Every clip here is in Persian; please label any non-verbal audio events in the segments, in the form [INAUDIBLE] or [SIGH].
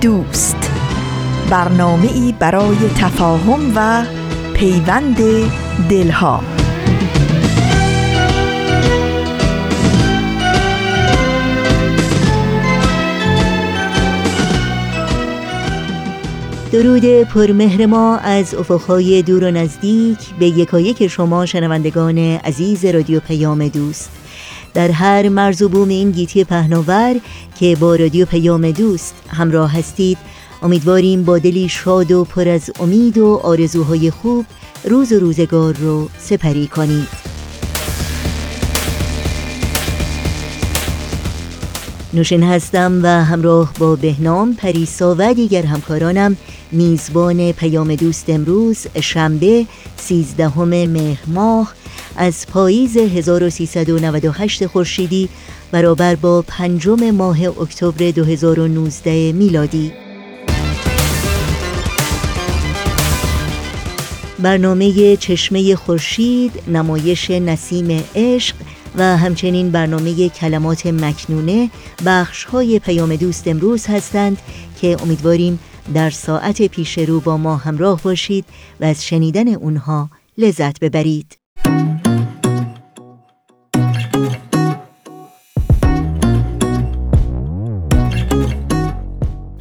دوست. برنامه ای برای تفاهم و پیوند دلها. درود پرمهر ما از افقهای دور و نزدیک. به یکایک شما شنوندگان عزیز رادیو پیام دوست. در هر مرز و بوم این گیتی پهناور که با رادیو پیام دوست همراه هستید امیدواریم با دلی شاد و پر از امید و آرزوهای خوب روز و روزگار رو سپری کنید. نوشن هستم و همراه با بهنام پریسا و دیگر همکارانم میزبان پیام دوست امروز شنبه سیزدهم مهر ماه از پاییز 1398 خورشیدی برابر با پنجم ماه اکتبر 2019 میلادی. برنامه چشمه خورشید نمایش نسیم عشق و همچنین برنامه کلمات مکنونه بخش های پیام دوست امروز هستند که امیدواریم در ساعت پیش رو با ما همراه باشید و از شنیدن اونها لذت ببرید.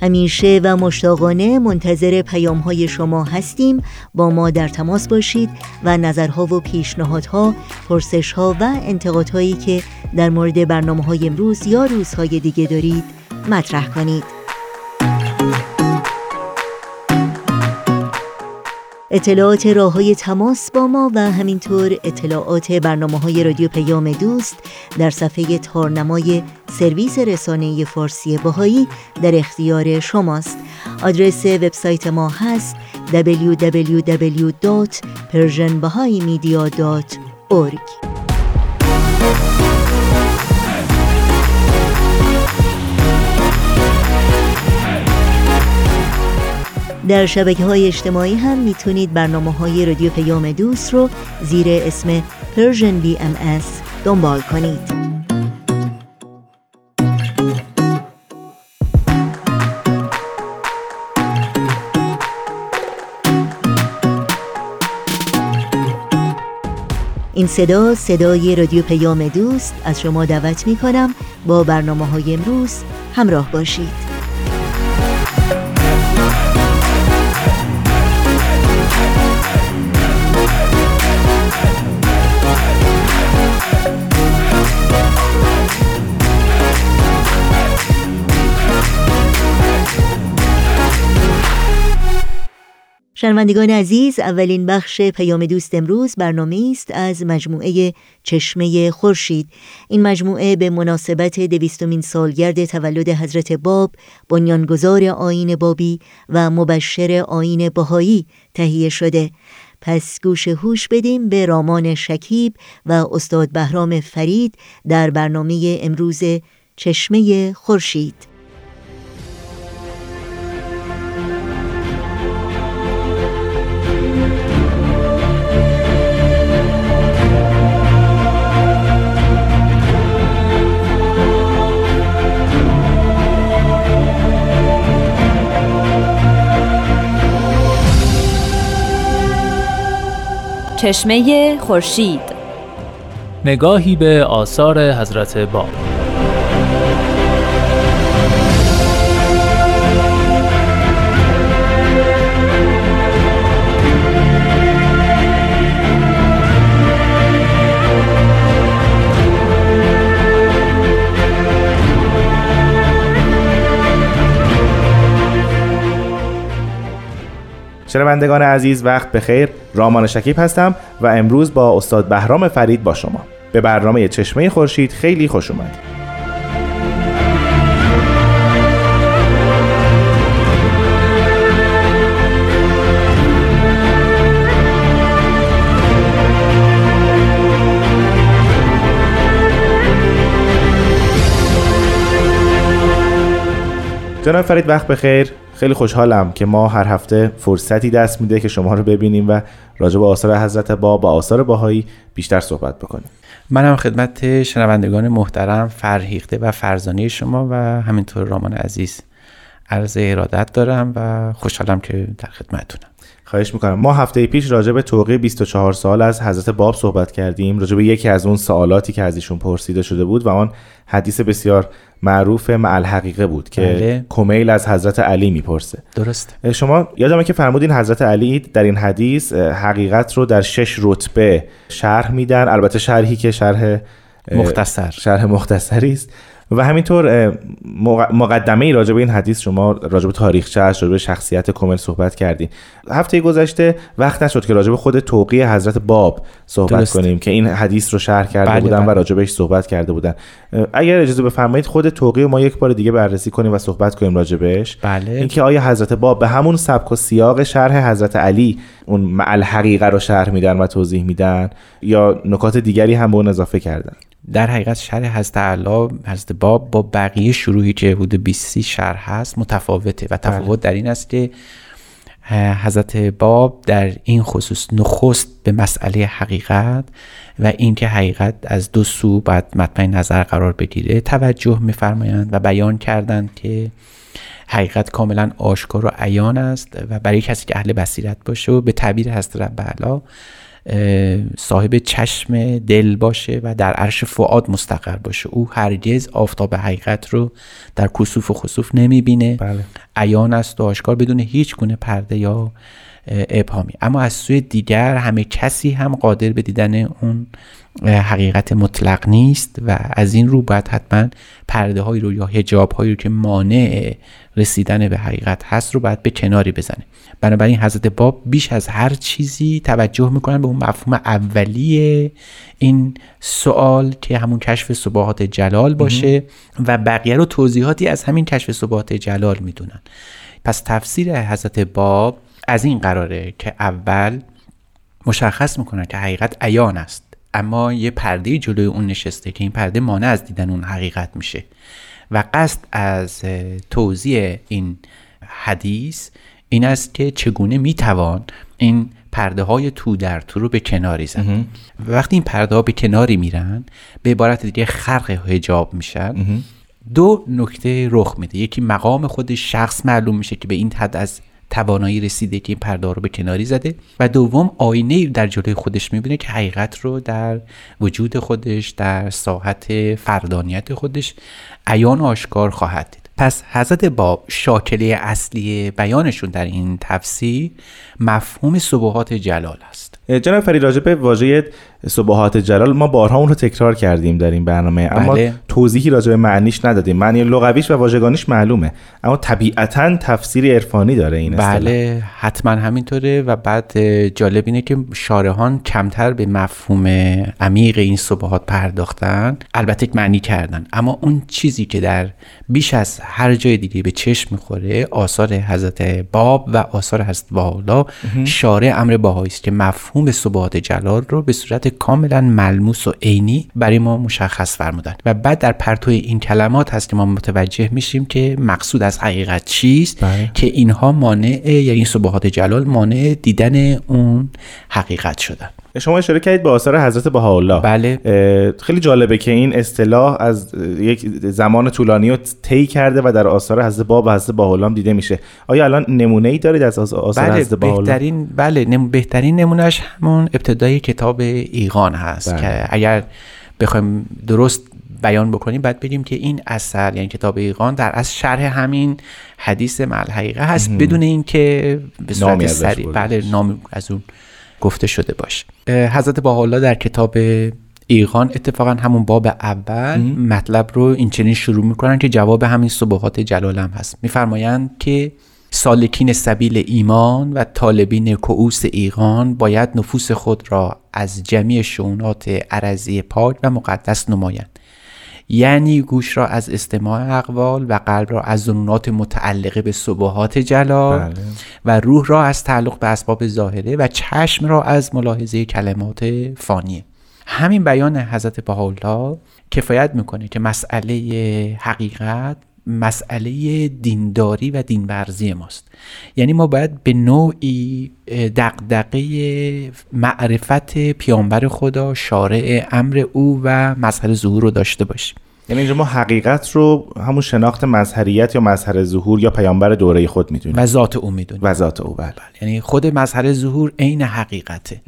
همیشه و مشتاقانه منتظر پیام های شما هستیم. با ما در تماس باشید و نظرها و پیشنهادها پرسشها و انتقادهایی که در مورد برنامه های امروز یا روزهای دیگه دارید مطرح کنید. اطلاعات راه های تماس با ما و همینطور اطلاعات برنامه های رادیو پیام دوست در صفحه تارنمای سرویس رسانه فارسی باهایی در اختیار شماست. آدرس وبسایت ما هست www.persianbahaimedia.org در شبکه های اجتماعی هم می‌تونید برنامه های رادیو پیام دوست رو زیر اسم Persian BMS دنبال کنید. این صدا صدای رادیو پیام دوست از شما دعوت می کنم با برنامه های امروز همراه باشید. شنوندگان عزیز اولین بخش پیام دوست امروز برنامه است از مجموعه چشمه خورشید. این مجموعه به مناسبت دویستمین سالگرد تولد حضرت باب بنیانگذار آین بابی و مبشر آین بهایی تهیه شده. پس گوش هوش بدیم به رامان شکیب و استاد بهرام فرید در برنامه امروز چشمه خورشید. چشمه خورشید. نگاهی به آثار حضرت باب شنوندگان عزیز وقت بخیر. رامان شکیب هستم و امروز با استاد بهرام فرید با شما. به برنامه چشمه خورشید خیلی خوش اومدید. جناب فرید وقت بخیر. خیلی خوشحالم که ما هر هفته فرصتی دست میده که شما رو ببینیم و راجع به آثار حضرت باب و آثار باهایی بیشتر صحبت بکنیم. منم خدمت شنوندگان محترم فرهیخته و فرزانه شما و همینطور رامان عزیز. عرض ارادت دارم و خوشحالم که در خدمتتونم. خواهش می‌کنم. ما هفته پیش راجع به توقیع 24 سال از حضرت باب صحبت کردیم. راجع به یکی از اون سوالاتی که از ایشون پرسیده شده بود و آن حدیث بسیار معروف مع حقیقه بود که بله. کمیل از حضرت علی می‌پرسه. درست. شما یادمه که فرمودین حضرت علی در این حدیث حقیقت رو در شش رتبه شرح میدن. البته شرحی که شرح مختصر. شرح مختصری است. و همینطور مقدمه ای راجع به این حدیث شما راجع به تاریخچه راجع به شخصیت کمل صحبت کردیم. هفته گذشته وقت نشد که راجع به خود توقیع حضرت باب صحبت درست. کنیم که این حدیث رو شرح کرده بله بودن بله. و راجع بهش صحبت کرده بودن. اگر اجازه بفرمایید خود توقیع ما یک بار دیگه بررسی کنیم و صحبت کنیم راجع بهش. بله. اینکه آیا حضرت باب به همون سبک و سیاق شرح حضرت علی اون معل حقیقه رو شرح میدن و توضیح میدن یا نکات دیگری هم به اون اضافه کردن؟ در حقیقت شرح حضرت علا حضرت باب با بقیه شروعی که حدود 20 شرح هست متفاوته و تفاوت در این است که حضرت باب در این خصوص نخست به مسئله حقیقت و اینکه حقیقت از دو سو باید مطمئن نظر قرار بگیره توجه میفرمایند و بیان کردند که حقیقت کاملا آشکار و عیان است و برای کسی که اهل بصیرت باشه و به تعبیر حضرت رب صاحب چشم دل باشه و در عرش فعاد مستقر باشه او هرگز آفتاب حقیقت رو در کسوف و خسوف نمی‌بینه بله. عیان است و آشکار بدون هیچ گونه پرده یا ابهامی. اما از سوی دیگر همه کسی هم قادر به دیدن اون حقیقت مطلق نیست و از این رو باید حتما پرده هایی رو یا هجاب هایی رو که مانع رسیدن به حقیقت هست رو باید به کناری بزنه. بنابراین حضرت باب بیش از هر چیزی توجه می‌کنن به اون مفهوم اولیه این سوال که همون کشف صباحات جلال باشه و بقیه رو توضیحاتی از همین کشف صباحات جلال می‌دونن. پس تفسیر حضرت باب از این قراره که اول مشخص می‌کنن که حقیقت عیان است. اما یه پرده جلوی اون نشسته که این پرده مانع از دیدن اون حقیقت میشه. و قصد از توضیح این حدیث این است که چگونه می‌توان این پرده های تو در تو رو به کناری زد. وقتی این پرده ها به کناری میرن به عبارت دیگه خرق هجاب میشن. دو نکته رخ میده. یکی مقام خود شخص معلوم میشه که به این حد از توانایی رسیده که این پرده رو به کناری زده و دوم آینه در جلوی خودش می‌بینه که حقیقت رو در وجود خودش در ساحت فردانیت خودش عیان آشکار خواهد دید. پس حضرت باب شاکله اصلی بیانشون در این تفسیر مفهوم صبحات جلال است. جناب فرید راجع به واژه صبحات جلال ما بارها اون رو تکرار کردیم در این برنامه. اما بله. توضیحی راجع به معنیش ندادیم. معنی لغویش و واژگانیش معلومه. اما طبیعتا تفسیر عرفانی داره این بله حتما همینطوره و بعد جالب اینه که شارحان کمتر به مفهوم عمیق این صبحات پرداختن. البته معنی کردن. اما اون چیزی که در بیش از هر جای دیگه به چشم می‌خوره آثار حضرت باب و آثار حضرت بالا شارع امر باهایی است که مفهوم صبحات جلال رو به صورت کاملا ملموس و عینی برای ما مشخص فرمودن و بعد در پرتوی این کلمات هست که ما متوجه میشیم که مقصود از حقیقت چیست بله. که اینها مانع یعنی این صبحات جلال مانع دیدن اون حقیقت شدن شما اشاره کردید به آثار حضرت بهاءالله. بله. خیلی جالبه که این اصطلاح از یک زمان طولانی رو طی کرده و در آثار حضرت باب و حضرت بهاءالله دیده میشه. آیا الان نمونه ای دارید از آثار بله حضرت بهاءالله؟ بهترین بله نم... بهترین نمونهش همون ابتدای کتاب ایقان هست بله. که اگر بخوایم درست بیان بکنیم بعد بگیم که این اثر یعنی کتاب ایقان در از شرح همین حدیث مل حقیقه هست بدون اینکه به صورت سریع بله نام از اون گفته شده باشه حضرت باحالا در کتاب ایقان اتفاقا همون باب اول مطلب رو این چنین شروع می‌کنن که جواب همین صبحات جلال هم هست. میفرمایند که سالکین سبیل ایمان و طالبین کعوس ایقان باید نفوس خود را از جمعی شونات عرضی پاک و مقدس نمایند. یعنی گوش را از استماع اقوال و قلب را از ظنونات متعلقه به صبحات جلال بله. و روح را از تعلق به اسباب ظاهره و چشم را از ملاحظه کلمات فانیه همین بیان حضرت بهاءالله کفایت می‌کنه که مسئله حقیقت مسئله دینداری و دینورزی ماست. یعنی ما باید به نوعی دقدقه معرفت پیامبر خدا شارع امر او و مظهر ظهور رو داشته باشیم. یعنی اینجا ما حقیقت رو همون شناخت مظهریت یا مظهر ظهور یا پیامبر دوره خود می‌دونیم. و ذات او می‌دونیم. و ذات او بله. یعنی خود مظهر ظهور عین حقیقته.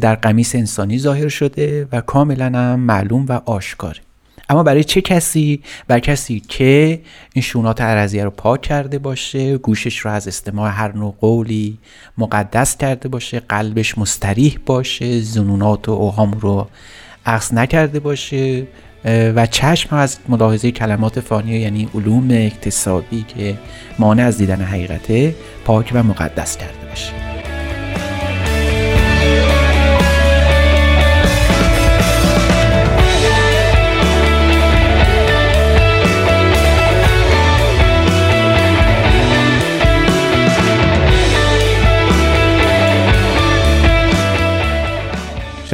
در قمیس انسانی ظاهر شده و کاملا هم معلوم و آشکاره. اما برای چه کسی؟ بر کسی که این شونات عرضیه رو پاک کرده باشه گوشش رو از استماع هر نوع قولی مقدس کرده باشه قلبش مستریح باشه زنونات و اوهام رو عکس نکرده باشه و چشم از ملاحظه کلمات فانی یعنی علوم اکتسابی که مانع از دیدن حقیقته پاک و مقدس کرده باشه.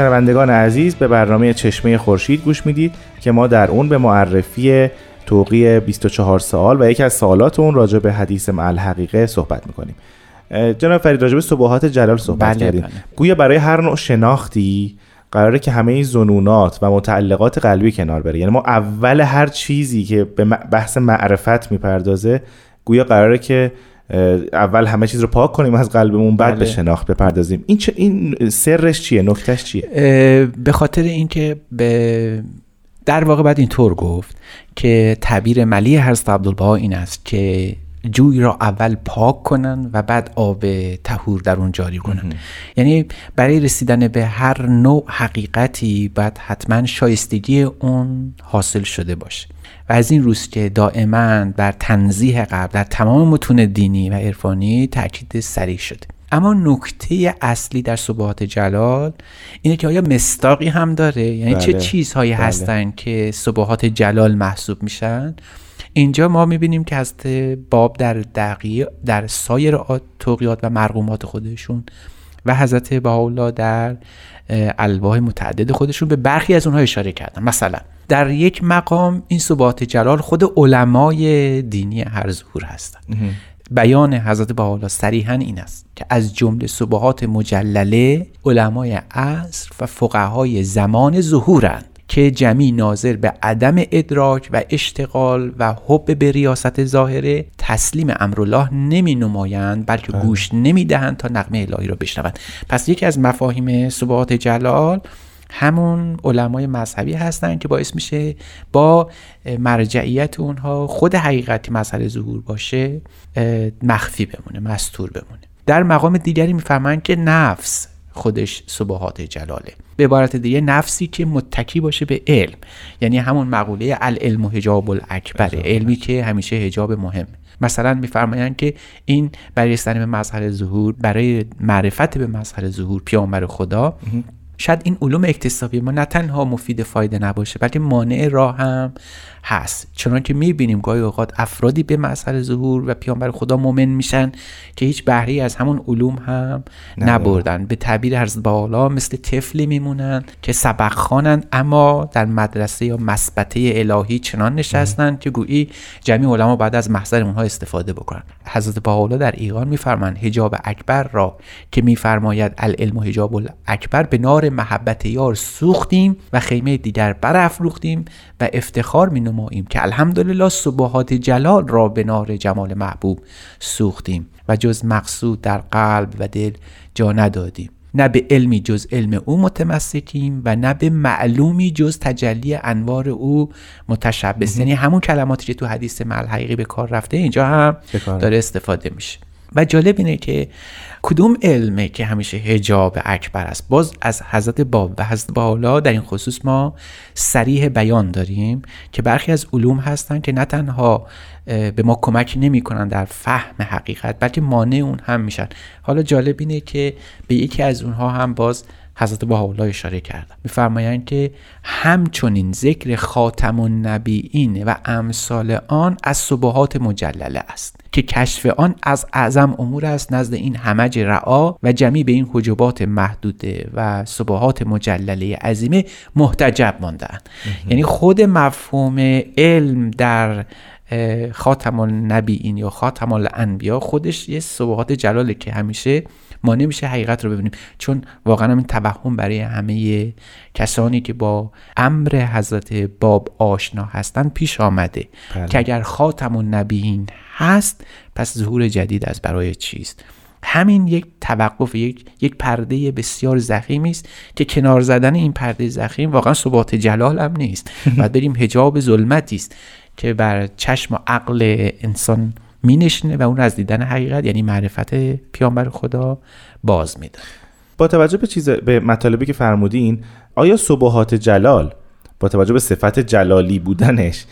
شنوندگان عزیز به برنامه چشمه خورشید گوش می‌دید که ما در اون به معرفی توقی 24 سال و یکی از سوالات اون راجع به حدیث مع حقیقه صحبت می‌کنیم. جناب فرید راجع به صبحات جلال صحبت بله کردیم. بله. گویا برای هر نوع شناختی قراره که همه این زنونات و متعلقات قلبی کنار بره. یعنی ما اول هر چیزی که به بحث معرفت می‌پردازه گویا قراره که اول همه چیز رو پاک کنیم از قلبمون بعد بله. به شناخت بپردازیم. این چه این سرش چیه؟ نکتهش چیه؟ به خاطر اینکه به در واقع باید اینطور گفت که تعبیر ملی حضرت عبدالبها این است که جوی را اول پاک کنن و بعد آب تهور در اون جاری کنن. یعنی برای رسیدن به هر نوع حقیقتی باید حتما شایستگی اون حاصل شده باشه. و از این روز که دائما بر تنزیه قبل در تمام متون دینی و عرفانی تاکید سریع شده اما نکته اصلی در صبحات جلال اینه که آیا مستاقی هم داره یعنی چه بله. چیزهایی بله. هستن که صبحات جلال محسوب میشن اینجا ما می‌بینیم که از باب در دقیق در سایر توقیات و مرقومات خودشون و حضرت بهاءالله در الواح متعدد خودشون به برخی از اونها اشاره کردن. مثلا در یک مقام این صبحات جلال خود علمای دینی هر ظهور هستند بیان حضرت بهاءالله صریحا این است که از جمله صبحات مجلله علمای عصر و فقهای زمان ظهورند که جمعی ناظر به عدم ادراک و اشتغال و حب به ریاست ظاهره تسلیم امرالله نمی نمایند بلکه گوش نمی دهند تا نغمه الهی را بشنوند. پس یکی از مفاهیم صبحات جلال همون علمای مذهبی هستن که باعث میشه با مرجعیت اونها خود حقیقتی مسئله ظهور باشه مخفی بمونه مستور بمونه. در مقام دیگری می‌فهمن که نفس خودش صبحات جلاله. به عبارت دیگه نفسی که متکی باشه به علم. یعنی همون مقوله العلم و حجاب الاکبره علمی که همیشه حجاب مهم. مثلا میفرمایند که این برای رسیدن به مظهر ظهور برای معرفت به مظهر ظهور پیامبر خدا شاید این علوم اکتسابی ما نه تنها مفید فایده نباشه بلکه مانع راه هم هست. چنان که می‌بینیم گاهی اوقات افرادی به مظهر ظهور و پیامبر خدا مؤمن میشن که هیچ بهره از همون علوم هم نبردن. به تعبیر حضرت بالا مثل طفلی میمونن که سبق خوانند اما در مدرسه یا مسبته الهی چنان نشستن که گویی جمعی علما بعد از محضر اونها استفاده بکنن. حضرت بالا در ایقان میفرمایند حجاب اکبر را که میفرماید العلم و حجاب الاکبر به نار محبت یار سوختیم و خیمه دیگر برافروختیم و افتخار می نماییم که الحمدلله صبحات جلال را به نار جمال محبوب سوختیم و جز مقصود در قلب و دل جا ندادیم. نه به علمی جز علم او متمسکیم و نه به معلومی جز تجلی انوار او متشبس یعنی همون کلماتی که تو حدیث مل حقیقی به کار رفته اینجا هم داره استفاده میشه. و جالب اینه که کدوم علمه که همیشه هجاب اکبر است؟ باز از حضرت باب و حضرت بالا در این خصوص ما سریح بیان داریم که برخی از علوم هستن که نه تنها به ما کمک نمی کنن در فهم حقیقت بلکه مانع اون هم میشن. حالا جالب اینه که به یکی از اونها هم باز حضرت بهاءالله اشاره کردن. میفرمایند که همچنین ذکر خاتم النبیین و امثال آن از صبحات مجلله است. که کشف آن از اعظم امور است نزد این همج رعا و جمعی به این حجبات محدوده و صبحات مجلله عظیمه محتجب ماندن یعنی خود مفهوم علم در خاتم النبیین یا خاتم الانبیا خودش یه صبحات جلاله که همیشه ما نمیشه حقیقت رو ببینیم. چون واقعا این توهم برای همه کسانی که با امر حضرت باب آشنا هستن پیش آمده بله. که اگر خاتم النبیین هست پس ظهور جدید از برای چیست؟ همین یک توقف یک یک پرده بسیار زخیمی است که کنار زدن این پرده زخیم واقعا ثبات جلال هم نیست. [LAUGHS] بعد بریم حجاب ظلمتی است که بر چشم و عقل انسان می نشینه و اون از دیدن حقیقت یعنی معرفت پیامبر خدا باز میده. با توجه به چیز به مطالبی که فرمودین آیا صبحات جلال با توجه به صفت جلالی بودنش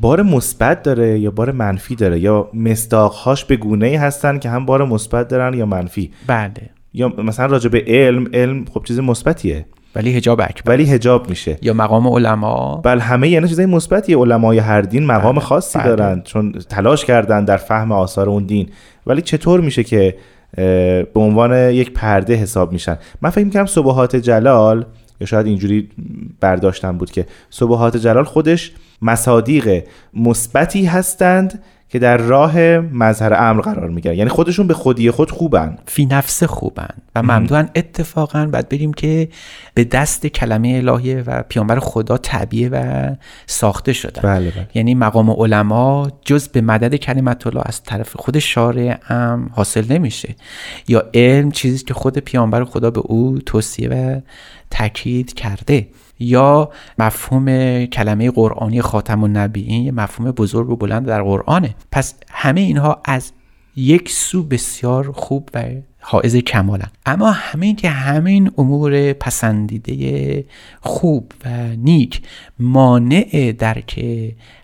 بار مثبت داره یا بار منفی داره؟ یا مستاقهاش به گونه ای هستن که هم بار مثبت دارن یا منفی؟ بله. یا مثلا راجع به علم علم خب چیز مثبتیه. ولی حجاب اکبر ولی هجاب میشه. یا مقام علما. بل همه یعنی چیزای مثبتیه علمای هر دین مقام بله، خاصی بله. دارن چون تلاش کردن در فهم آثار اون دین. ولی چطور میشه که به عنوان یک پرده حساب میشن؟ من فکر می‌کنم صبحات جلال یا شاید اینجوری برداشتم بود که صبحات جلال خودش مصادیق مثبتی هستند که در راه مظهر امر قرار می‌گیرن. یعنی خودشون به خودی خود خوبن. فی نفس خوبن و ممدوعن اتفاقا باید بریم که به دست کلمه الهیه و پیامبر خدا تعبیه و ساخته شدن. بله بله. یعنی مقام علما جز به مدد کلمت الله از طرف خود شارع هم حاصل نمیشه. یا علم چیزی که خود پیامبر خدا به او توصیه و تاکید کرده. یا مفهوم کلمه قرآنی خاتم النبیین یه مفهوم بزرگ و بلند در قرآنه. پس همه اینها از یک سو بسیار خوب و حائز کمالن. اما همین که همین امور پسندیده خوب و نیک مانع درک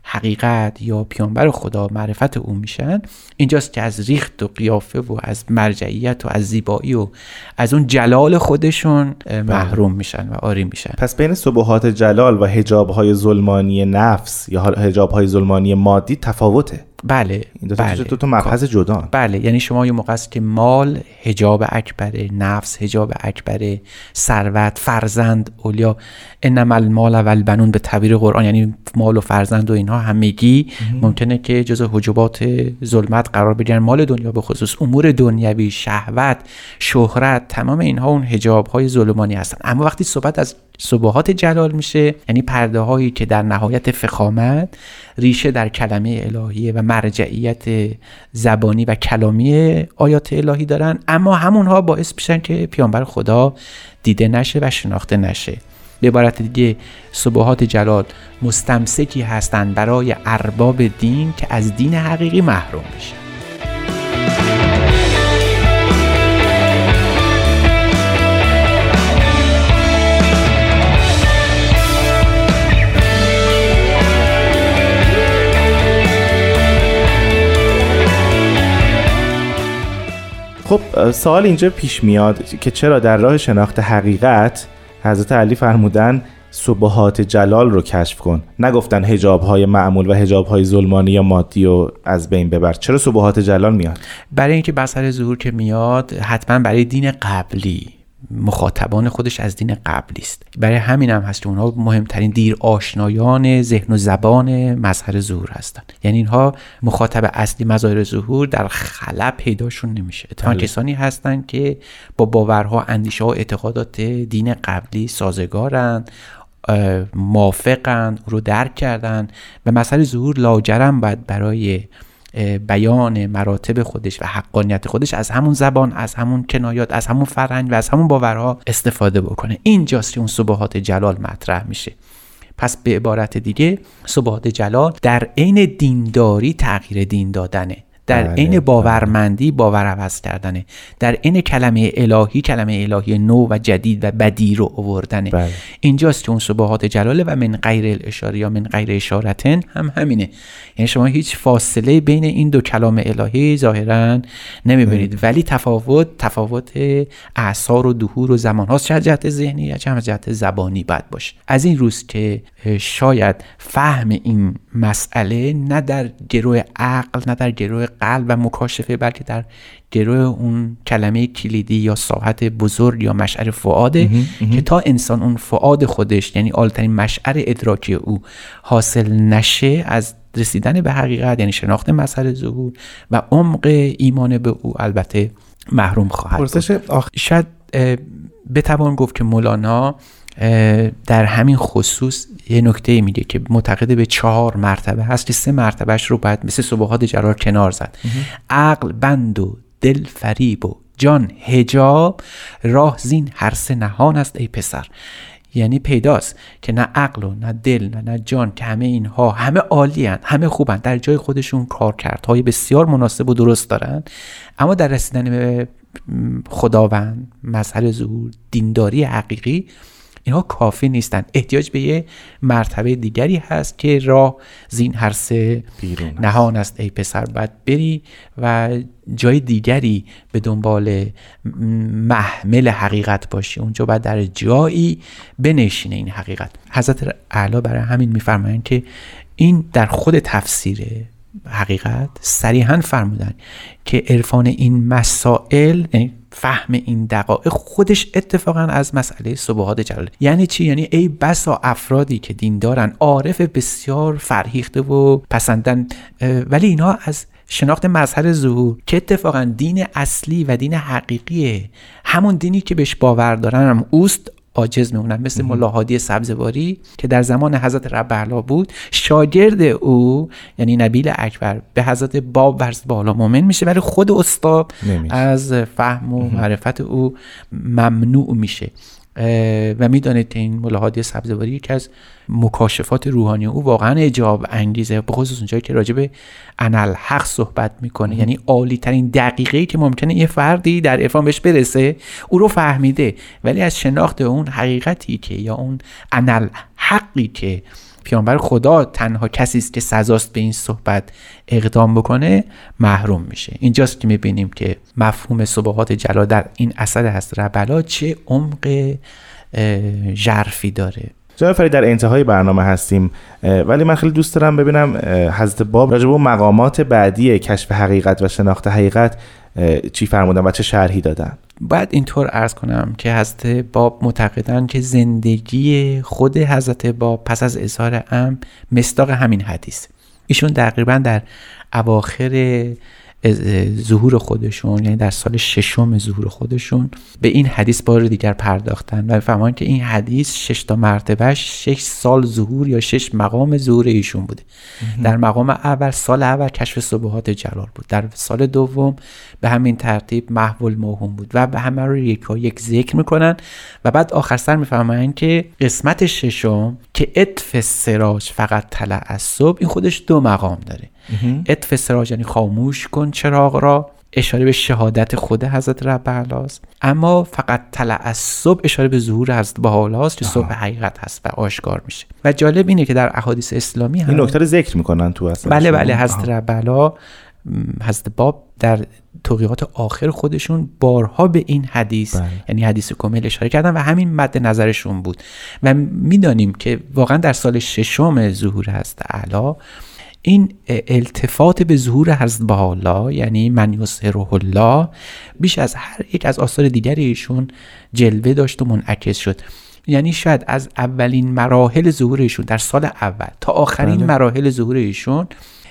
حقیقت یا پیانبر خدا معرفت او میشن اینجاست که از ریخت و قیافه و از مرجعیت و از زیبایی و از اون جلال خودشون اه، محروم میشن و آری میشن. پس بین صبحات جلال و هجابهای ظلمانی نفس یا هجابهای ظلمانی مادی تفاوته. بله این دو تا بله. دو تا مبحث جدا بله یعنی شما یه موقع است که مال هجاب اکبره نفس هجاب اکبره ثروت فرزند اولیا انما المال و البنون به تعبیر قرآن یعنی مال و فرزند و اینها. همگی ممکنه که جز حجبات ظلمت قرار بگیرن. مال دنیا به خصوص امور دنیوی شهوت شهرت تمام اینها اون هجاب های ظلمانی هستن. اما وقتی صحبت از صبحات جلال میشه یعنی پرده هایی که در نهایت فخامت ریشه در کلمه الهیه و مرجعیت زبانی و کلامی آیات الهی دارن. اما همونها باعث میشن که پیامبر خدا دیده نشه و شناخته نشه. به عبارت دیگه صبحات جلال مستمسکی هستند برای ارباب دین که از دین حقیقی محروم میشن خب سوال اینجا پیش میاد که چرا در راه شناخت حقیقت حضرت علی فرمودن صبحات جلال رو کشف کن. نگفتن هجاب های معمول و هجاب های ظلمانی یا مادی رو از بین ببر. چرا صبحات جلال میاد؟ برای اینکه بسر ظهور که میاد حتما برای دین قبلی. مخاطبان خودش از دین قبلی است. برای همین هم هست که اونها مهمترین دیر آشنایان ذهن و زبان مظهر ظهور هستند یعنی اینها مخاطب اصلی مظاهر ظهور در خلا پیداشون نمیشه. اتفاقا بله. کسانی هستند که با باورها اندیشه و اعتقادات دین قبلی سازگارند موافقند او رو درک کردند و مسئله ظهور لاجرم باید برای بیان مراتب خودش و حقانیت خودش از همون زبان از همون کنایات از همون فرهنگ و از همون باورها استفاده بکنه. اینجاست که اون صبحات جلال مطرح میشه. پس به عبارت دیگه صبحات جلال در عین دینداری تغییر دین دادنه. در بله، عین بله. باورمندی باور عوض کردنه. در عین کلمه الهی کلمه الهی نو و جدید و بدی رو آوردنه. بله. اینجاست که اون صبحات جلاله و من غیر الاشاره یا من غیر اشارتن هم همینه. یعنی شما هیچ فاصله بین این دو کلام الهی ظاهرا نمی‌بینید. ولی تفاوت تفاوت اعثار و دهور و زمان هاست چه از جهت ذهنی یا چه جهت زبانی باید باشه. از این روز که شاید فهم این مسئله نه در گروه عقل نه در گروه قلب و مکاشفه بلکه در گروه اون کلمه کلیدی یا ساحت بزرگ یا مشعر فعاده که تا انسان اون فعاد خودش یعنی عالترین مشعر ادراکی او حاصل نشه از رسیدن به حقیقت یعنی شناخت مسئله ظهور و عمق ایمان به او البته محروم خواهد پرسش شاید بتوان گفت که مولانا در همین خصوص یه نکته میگه که معتقد به چهار مرتبه هست که سه مرتبهش رو باید مثل صبحات جلال کنار زد. عقل بند و دل فریب و جان هجاب راه زین هر سه نهان است ای پسر. یعنی پیداست که نه عقل و نه دل نه, نه جان که همه اینها همه عالی همه خوبن در جای خودشون کار کرد. های بسیار مناسب و درست دارن. اما در رسیدن به خداوند مظهر ظهور دینداری حقیقی اینها کافی نیستن. احتیاج به یه مرتبه دیگری هست که راه زین هر سه نهان است. ای پسر باید بری و جای دیگری به دنبال محمل حقیقت باشی. اونجا باید در جایی بنشینه این حقیقت. حضرت اعلی برای همین میفرمایند که این در خود تفسیر حقیقت صریحا فرمودن که عرفان این مسائل یعنی فهم این دقایق خودش اتفاقا از مسئله صبحات جلال. یعنی چی؟ یعنی ای بسا افرادی که دین دارن عارف بسیار فرهیخته و پسندن. ولی اینها از شناخت مظهر ظهور که اتفاقا دین اصلی و دین حقیقیه همون دینی که بهش باور دارن هم اوست عاجز میمونن مثل ملاحادی سبزواری که در زمان حضرت رب بود شاگرد او یعنی نبیل اکبر به حضرت باب ورز بالا مومن میشه ولی خود استاد از فهم و معرفت او ممنوع میشه. و می‌دانید که این ملاحادی سبزواری یکی از مکاشفات روحانی او واقعا اجاب انگیزه به خصوص اونجایی که راجع به انال حق صحبت می‌کنه. یعنی عالی ترین دقیقه که ممکنه یه فردی در عرفان بهش برسه او رو فهمیده. ولی از شناخت اون حقیقتی که یا اون انال حقی که پیامبر خدا تنها کسی است که سزاست به این صحبت اقدام بکنه محروم میشه. اینجاست که می‌بینیم که مفهوم صبحات جلا در این اثر هست ربلا چه عمق ژرفی داره. جناب فرید در انتهای برنامه هستیم ولی من خیلی دوست دارم ببینم حضرت باب راجع به مقامات بعدی کشف حقیقت و شناخت حقیقت چی فرمودن و چه شرحی دادن. باید اینطور ارز کنم که حضرت باب معتقدن که زندگی خود حضرت باب پس از اظهار ام مستاق همین حدیث. ایشون تقریبا در اواخر ظهور خودشون یعنی در سال ششم ظهور خودشون به این حدیث بار دیگر پرداختن و فهمان که این حدیث شش تا مرتبهش شش سال ظهور یا شش مقام ظهور ایشون بوده. در مقام اول سال اول کشف صبحات جلال بود. در سال دوم به همین ترتیب محول موهوم بود و به همه رو یک یک ذکر می‌کنن و بعد آخر سر می‌فهمن که قسمت ششم که اطف سراج فقط طلع از صبح این خودش دو مقام داره. اطف سراج یعنی خاموش کن چراغ را. اشاره به شهادت خود حضرت رب اما فقط طلع از صبح اشاره به ظهور حضرت بها که صبح حقیقت هست و آشکار میشه. و جالب اینه که در احادیث اسلامی هم این نکته رو ذکر می‌کنن تو اصلا. بله بله حضرت رب حضرت باب در توقیقات آخر خودشون بارها به این حدیث بله. یعنی حدیث کامل اشاره کردن و همین مد نظرشون بود. و می‌دانیم که واقعا در سال ششم ظهور هست علا این التفات به ظهور حضرت بحالا یعنی من یسهره الله بیش از هر یک از آثار دیگری ایشون جلوه داشت و منعکس شد. یعنی شاید از اولین مراحل ظهور ایشون در سال اول تا آخرین بله. مراحل ظهور ایشون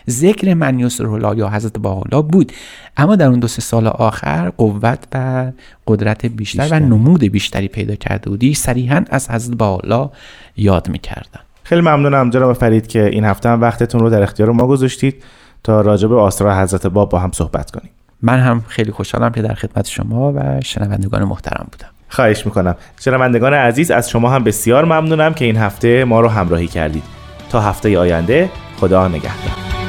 ذکر من یسر یا حضرت بالا بود. اما در اون دو سه سال آخر قوت و قدرت بیشتر, و نمود بیشتری پیدا کرده بودی صریحا از حضرت بالا یاد می‌کردن. خیلی ممنونم جناب فرید که این هفته هم وقتتون رو در اختیار ما گذاشتید تا راجع به آسرار حضرت باب با هم صحبت کنیم. من هم خیلی خوشحالم که در خدمت شما و شنوندگان محترم بودم. خواهش می‌کنم. شنوندگان عزیز از شما هم بسیار ممنونم که این هفته ما رو همراهی کردید. تا هفته آینده خدا نگهدار.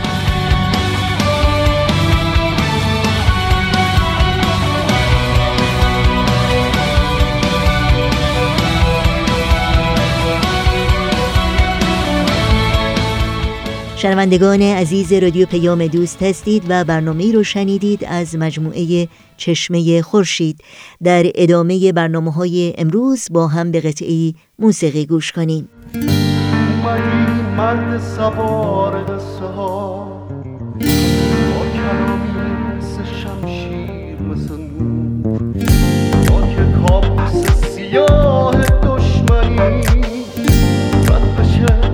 شنوندگان عزیز رادیو پیام دوست هستید و برنامه رو شنیدید از مجموعه چشمه خورشید. در ادامه برنامه های امروز با هم به قطعی موسیقی گوش کنیم. مرد سیاه دشمنی.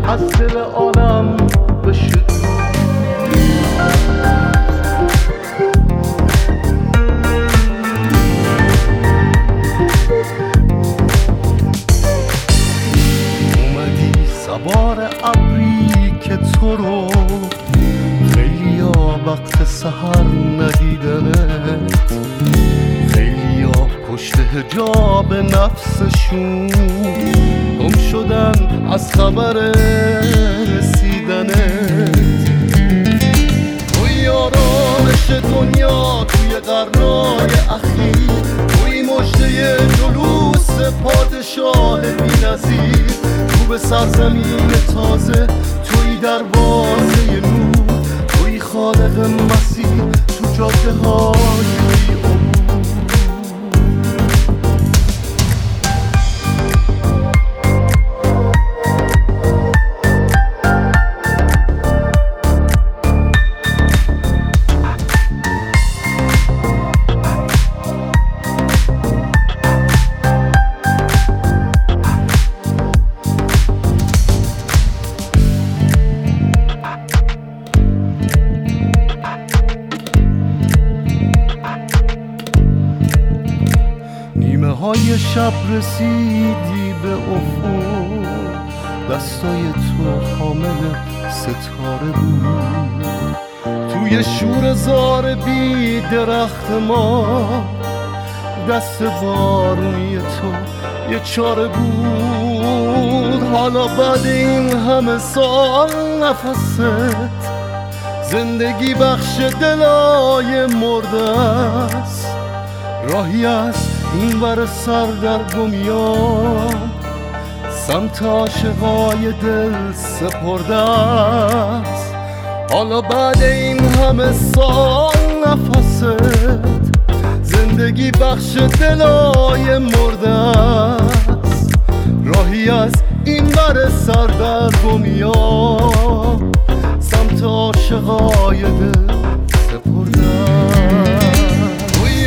از دل بار ابری که تو رو خیلی ها وقت سهر ندیدنه. خیلی ها پشت هجاب نفسشون گم شدن از خبر پادشاه بی نظیر تو به سرزمین تازه توی دروازه نور توی خالق مسیح تو جاده های ستاره بود. توی شور زار بی درخت ما دست بارونی تو یه چاره بود. حالا بعد این همه سال نفست زندگی بخش دلای مرده است. راهی است این بر سر در گمیام سمت عاشقای دل سپرده است حالا بعد این همه سال نفست. زندگی بخش دلای مرده است راهی از این بر سر در گمیام سمت عاشقای دل سپرده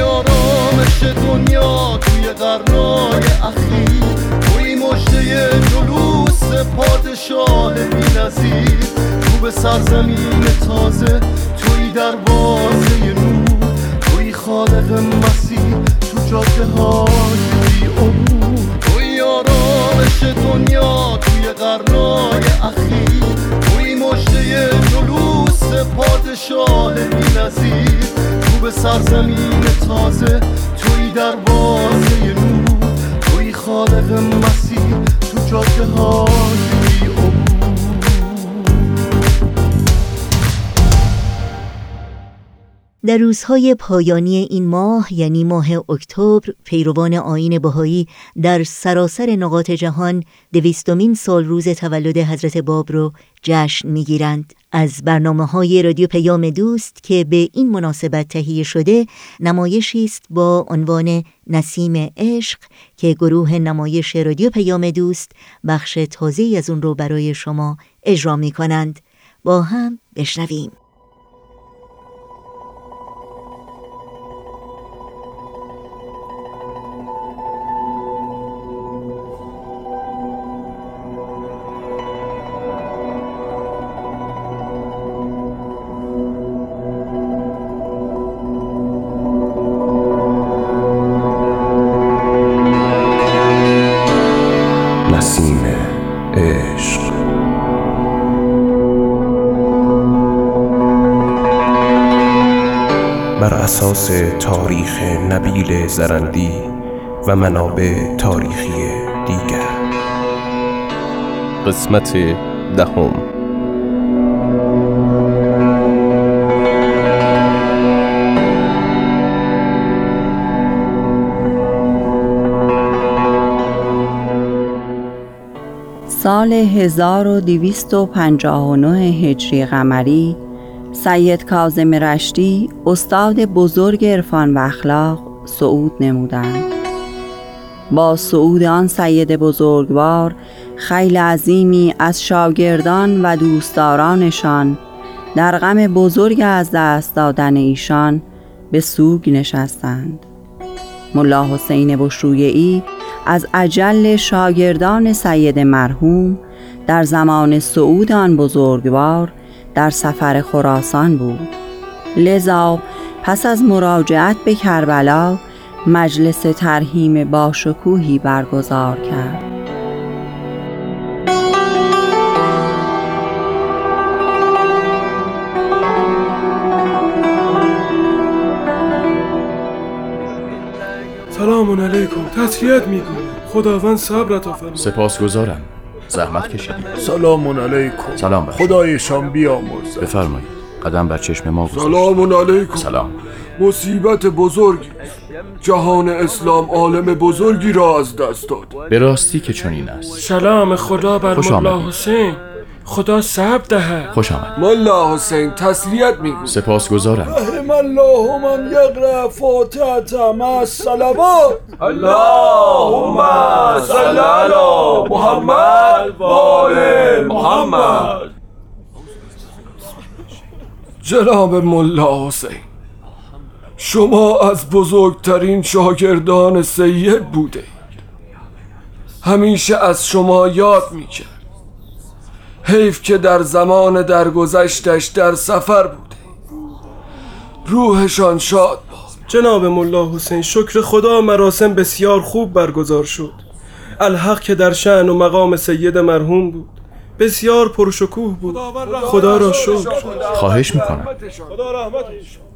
آرامش دنیا توی قرنای اخیر. توی جلوس پادشاه بی نظیر تو به سرزمین تازه توی دروازه نور. توی خالق مسیح تو جاده های عبور توی آرامش دنیا توی قرنای اخیر. توی مجده جلوس پادشاه بی نظیر به سرزمین تازه توی دروازه نور. تو جاده های در روزهای پایانی این ماه یعنی ماه اکتبر پیروان آین بهایی در سراسر نقاط جهان دویستمین سال روز تولد حضرت باب رو جشن می‌گیرند. از برنامه های رادیو پیام دوست که به این مناسبت تهیه شده نمایشی است با عنوان نسیم عشق که گروه نمایش رادیو پیام دوست بخش تازه از اون رو برای شما اجرا می کنند با هم بشنویم. اساس تاریخ نبیل زرندی و منابع تاریخی دیگر. قسمت دهم. سال 1259 هجری قمری سید کازم رشتی استاد بزرگ عرفان و اخلاق صعود نمودند. با صعود آن سید بزرگوار خیل عظیمی از شاگردان و دوستدارانشان در غم بزرگ از دست دادن ایشان به سوگ نشستند. ملا حسین بشرویعی از اجل شاگردان سید مرحوم در زمان صعود آن بزرگوار در سفر خراسان بود. لذا پس از مراجعت به کربلا مجلس ترهیم باشکوهی برگزار کرد. سلام علیکم. تسکیت می‌گویم خداوند صبرت عطا سپاسگزارم. زحمت کشیدید سلام علیکم. سلام بر خدایشان بیامرزد. بفرمایید. قدم بر چشم ما گذاشت. سلام علیکم. سلام. مصیبت بزرگی. جهان اسلام عالم بزرگی را از دست داد. به راستی که چنین است. سلام خدا بر ملا. حسین. خدا صبر دهد. خوش آمد. ملا حسین تسلیت میگو سپاسگزارم. رحم الله من یقرأ فاتحة مع الصلوات. اللهم صل علی محمد و آل محمد. جناب ملا حسین شما از بزرگترین شاگردان سید بوده. همیشه از شما یاد می‌کرد. حیف که در زمان درگذشتش در سفر بوده. روحشان شاد جناب ملا حسین شکر خدا مراسم بسیار خوب برگزار شد. الحق که در شعن و مقام سید مرحوم بود. بسیار پرشکوه بود. خدا را شکر. خواهش می‌کنم.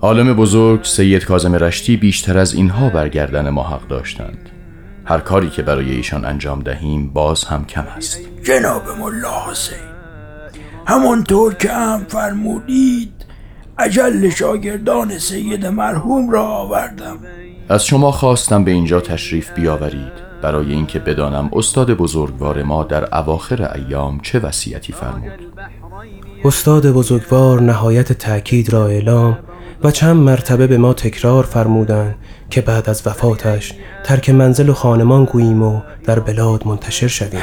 عالم بزرگ سید کاظم رشتی بیشتر از اینها برگردن ما حق داشتند. هر کاری که برای ایشان انجام دهیم باز هم کم است. جناب ملا حسین همانطور که هم فرمودید اجل شاگردان سید مرحوم را آوردم. از شما خواستم به اینجا تشریف بیاورید برای اینکه بدانم استاد بزرگوار ما در اواخر ایام چه وصیتی فرمود. استاد بزرگوار نهایت تأکید را اعلام و چند مرتبه به ما تکرار فرمودند که بعد از وفاتش ترک منزل و خانمان گوییم و در بلاد منتشر شویم.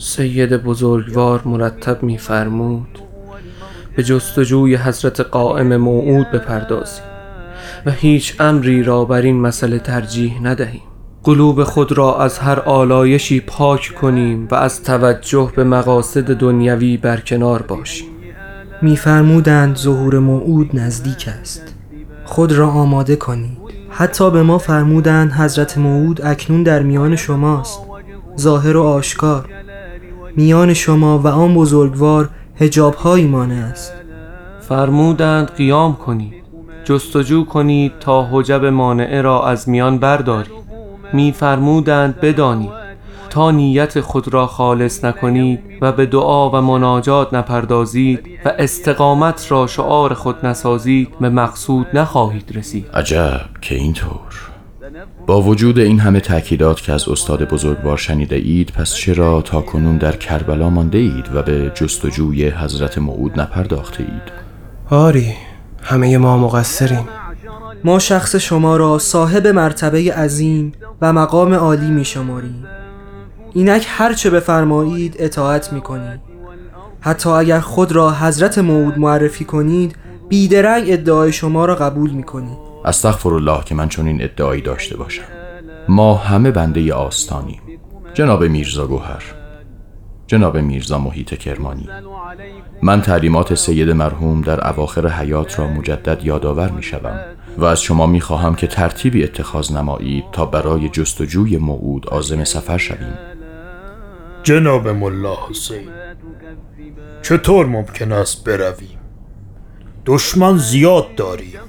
سید بزرگوار مرتب میفرمود به جستجوی حضرت قائم موعود بپردازیم و هیچ امری را بر این مسئله ترجیح ندهیم. قلوب خود را از هر آلایشی پاک کنیم و از توجه به مقاصد دنیوی برکنار باشیم. میفرمودند ظهور موعود نزدیک است. خود را آماده کنید. حتی به ما فرمودند حضرت موعود اکنون در میان شماست. ظاهر و آشکار. میان شما و آن بزرگوار هجاب هایی مانع است فرمودند قیام کنید جستجو کنید تا حجب مانعه را از میان بردارید. میفرمودند بدانید تا نیت خود را خالص نکنید و به دعا و مناجات نپردازید و استقامت را شعار خود نسازید به مقصود نخواهید رسید. عجب که اینطور. با وجود این همه تأکیدات که از استاد بزرگوار شنیده اید پس چرا تا کنون در کربلا مانده اید و به جستجوی حضرت موعود نپرداخته اید؟ آری همه ما مقصریم. ما شخص شما را صاحب مرتبه عظیم و مقام عالی می شماریم اینک هرچه بفرمایید اطاعت می کنید حتی اگر خود را حضرت موعود معرفی کنید بیدرنگ ادعای شما را قبول می کنید استغفر الله که من چنین ادعایی داشته باشم. ما همه بنده آستانیم. جناب میرزا گوهر. جناب میرزا محیط کرمانی. من تعلیمات سید مرحوم در اواخر حیات را مجدد یادآور می شوم و از شما می خواهم که ترتیبی اتخاذ نمایید تا برای جستجوی موعود عازم سفر شویم. جناب ملا حسین چطور ممکن است برویم؟ دشمن زیاد داریم.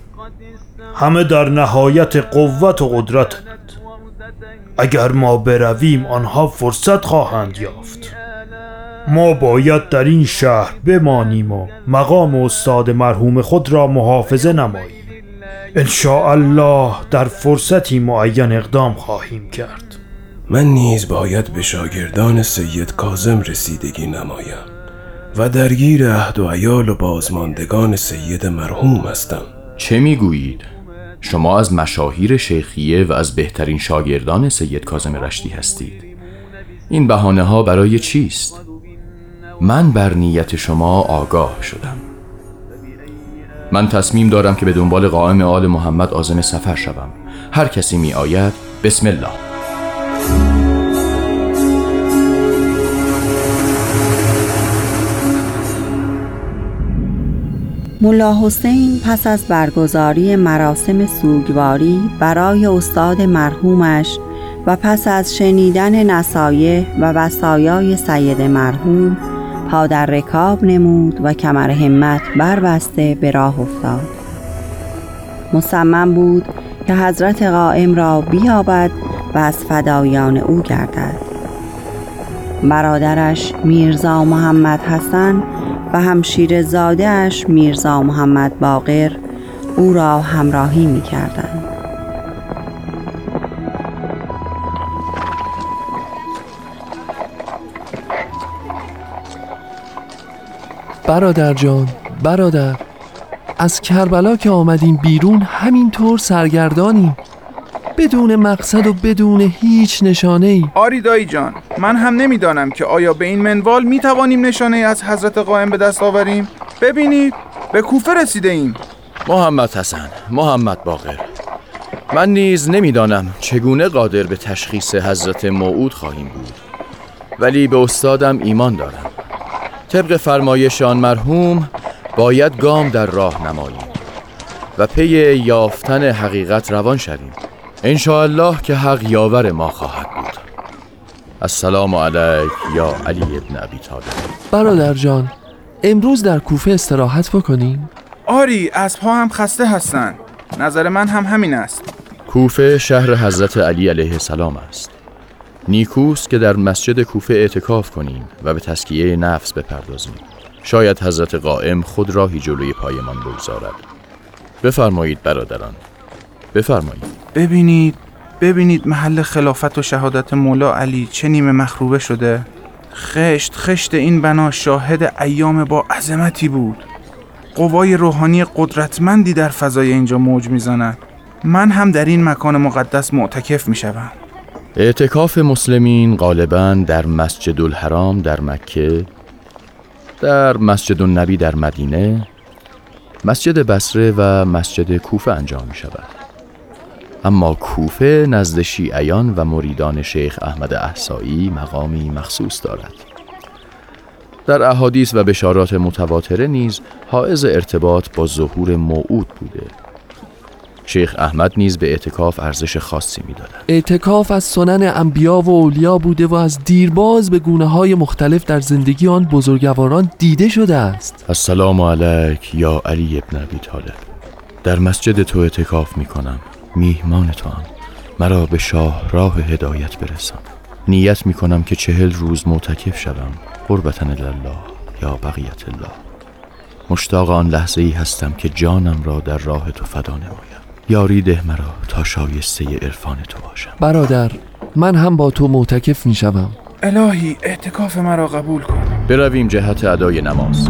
همه در نهایت قوت و قدرتند اگر ما برویم آنها فرصت خواهند یافت. ما باید در این شهر بمانیم و مقام استاد مرحوم خود را محافظه نماییم. ان الله در فرصتی معین اقدام خواهیم کرد. من نیز باید به شاگردان سید کازم رسیدگی نمایم و درگیر عهد و عیال و بازماندگان سید مرحوم هستم. چه می‌گویید؟ شما از مشاهیر شیخیه و از بهترین شاگردان سید کازم رشتی هستید. این بهانه ها برای چیست؟ من بر نیت شما آگاه شدم. من تصمیم دارم که به دنبال قائم آل محمد آزم سفر شوم. هر کسی می آید بسم الله. ملا حسین پس از برگزاری مراسم سوگواری برای استاد مرحومش و پس از شنیدن نصایح و وصایای سید مرحوم پا در رکاب نمود و کمر همت بربسته به راه افتاد. مصمم بود که حضرت قائم را بیابد و از فدایان او گردد. برادرش میرزا محمد حسن و همشیر زادهش میرزا محمد باقر او را همراهی می کردن. برادر جان برادر از کربلا که آمدیم بیرون همینطور سرگردانیم بدون مقصد و بدون هیچ نشانه ای آری دایی جان من هم نمی‌دانم که آیا به این منوال می توانیم نشانه ای از حضرت قائم به دست آوریم؟ ببینید به کوفه رسیده ایم. محمد حسن محمد باقر. من نیز نمی‌دانم چگونه قادر به تشخیص حضرت موعود خواهیم بود. ولی به استادم ایمان دارم. طبق فرمایشان مرحوم باید گام در راه نماییم و پی یافتن حقیقت روان شویم. الله که حق یاور ما خواهد بود. السلام علیک یا علی ابن ابی طالب. برادر جان امروز در کوفه استراحت بکنیم؟ آری پا هم خسته هستند نظر من هم همین است. کوفه شهر حضرت علی علیه السلام است. نیکوست که در مسجد کوفه اعتکاف کنیم و به تسکیه نفس بپردازیم. شاید حضرت قائم خود راهی جلوی پایمان بگذارد. بفرمایید برادران. بفرمایید. ببینید ببینید محل خلافت و شهادت مولا علی چه نیمه مخروبه شده. خشت خشت این بنا شاهد ایام با عظمتی بود. قوای روحانی قدرتمندی در فضای اینجا موج می‌زند. من هم در این مکان مقدس معتکف می شوم. اعتکاف مسلمین غالبا در مسجد الحرام در مکه در مسجد النبی در مدینه مسجد بسره و مسجد کوفه انجام می شود اما کوفه نزد شیعیان و مریدان شیخ احمد احسایی مقامی مخصوص دارد. در احادیث و بشارات متواتره نیز حائز ارتباط با ظهور موعود بوده. شیخ احمد نیز به اعتکاف ارزش خاصی می‌دادند اعتکاف از سنن انبیا و اولیا بوده و از دیرباز به گونه های مختلف در زندگی آن بزرگواران دیده شده است. السلام علیک یا علی ابن ابی طالب. در مسجد تو اعتکاف می کنم میهمان تو هم مرا به شاه راه هدایت برسم نیت می کنم که چهل روز معتکف شوم قربتن الله یا بقیت الله. مشتاق آن لحظه ای هستم که جانم را در راه تو فدا نمایم. یاری ده مرا تا شایسته عرفان تو باشم. برادر من هم با تو معتکف می شوم الهی اعتکاف مرا قبول کن. برویم جهت ادای نماز.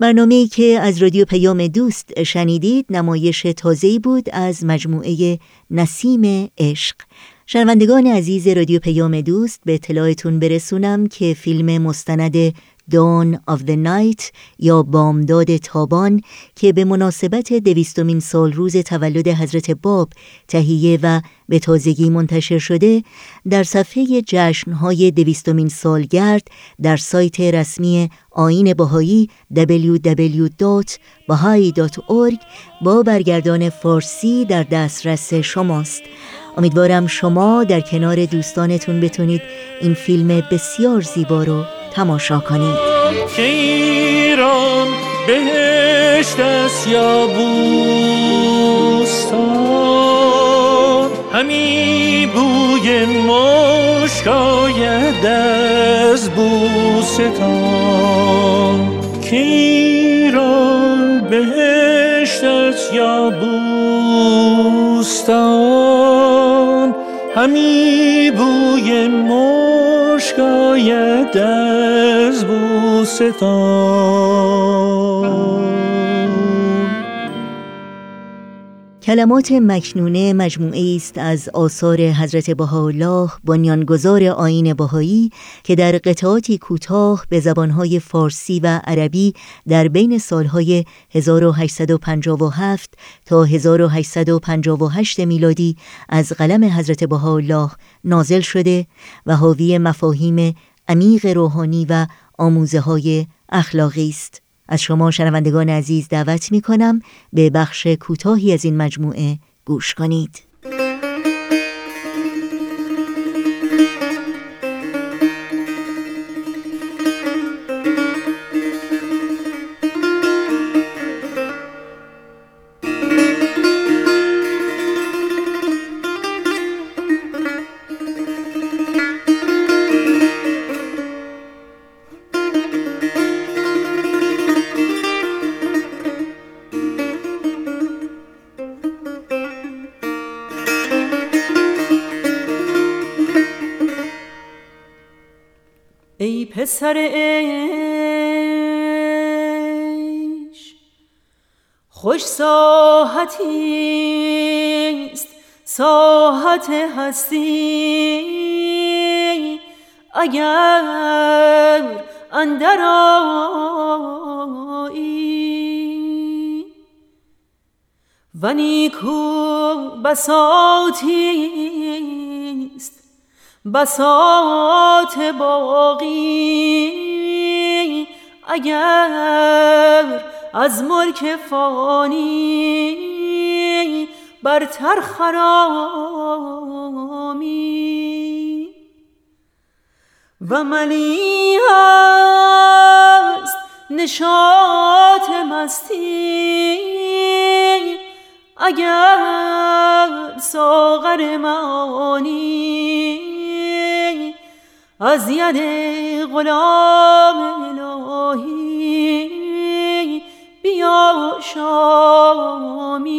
برنامه که از رادیو پیام دوست شنیدید نمایش تازه‌ای بود از مجموعه نسیم عشق. شنوندگان عزیز رادیو پیام دوست به اطلاعتون برسونم که فیلم مستند دان of the Night یا بامداد تابان که به مناسبت دویستمین سال روز تولد حضرت باب تهیه و به تازگی منتشر شده در صفحه جشنهای دویستمین سالگرد در سایت رسمی آین باهایی www.bahai.org با برگردان فارسی در دسترس شماست. امیدوارم شما در کنار دوستانتون بتونید این فیلم بسیار زیبا رو تماشا کنید. ایران بهشت است یا بوستان. همی بوی مشک از بوستان. که ایران بهشت است یا بوستان. همی آید از بوستان. کلمات مکنونه مجموعه است از آثار حضرت بهاءالله بنیانگذار آین بهایی که در قطعاتی کوتاه به زبانهای فارسی و عربی در بین سالهای 1857 تا 1858 میلادی از قلم حضرت بهاءالله نازل شده و حاوی مفاهیم عمیق روحانی و آموزه های اخلاقی است. از شما شنوندگان عزیز دعوت می کنم به بخش کوتاهی از این مجموعه گوش کنید. ساحت هستی. اگر اندر آیی و نیکو بساتی بسات باقی. اگر از ملک فانی برتر خرامی. و ملی هست نشاط مستی. اگر ساغر معانی از ید غلام الهی بیا شامی.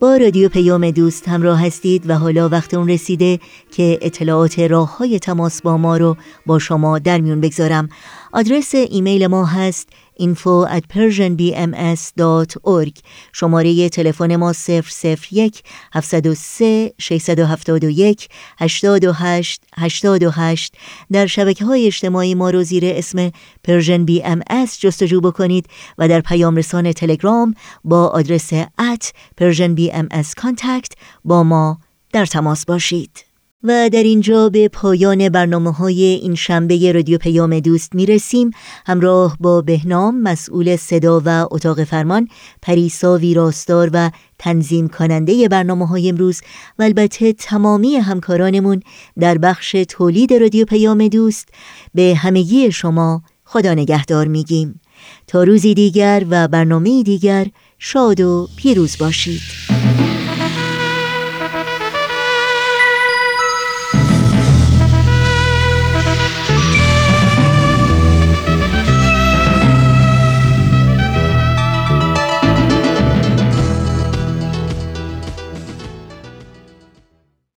با رادیو پیام دوست همراه هستید و حالا وقت اون رسیده که اطلاعات راه های تماس با ما رو با شما در میون بگذارم. آدرس ایمیل ما هست info at persianbms.org شماره تلفن ما 001 703 671 828 828 در شبکه های اجتماعی ما رو زیر اسم Persian BM جستجو بکنید و در پیام رسان تلگرام با آدرس بی ام با ما در تماس باشید. و در اینجا به پایان برنامه های این شنبه رادیو پیام دوست می رسیم همراه با بهنام مسئول صدا و اتاق فرمان پریسا ویراستار و تنظیم کننده برنامه های امروز و البته تمامی همکارانمون در بخش تولید رادیو پیام دوست به همگی شما خدا نگهدار میگیم. تا روزی دیگر و برنامه دیگر شاد و پیروز باشید.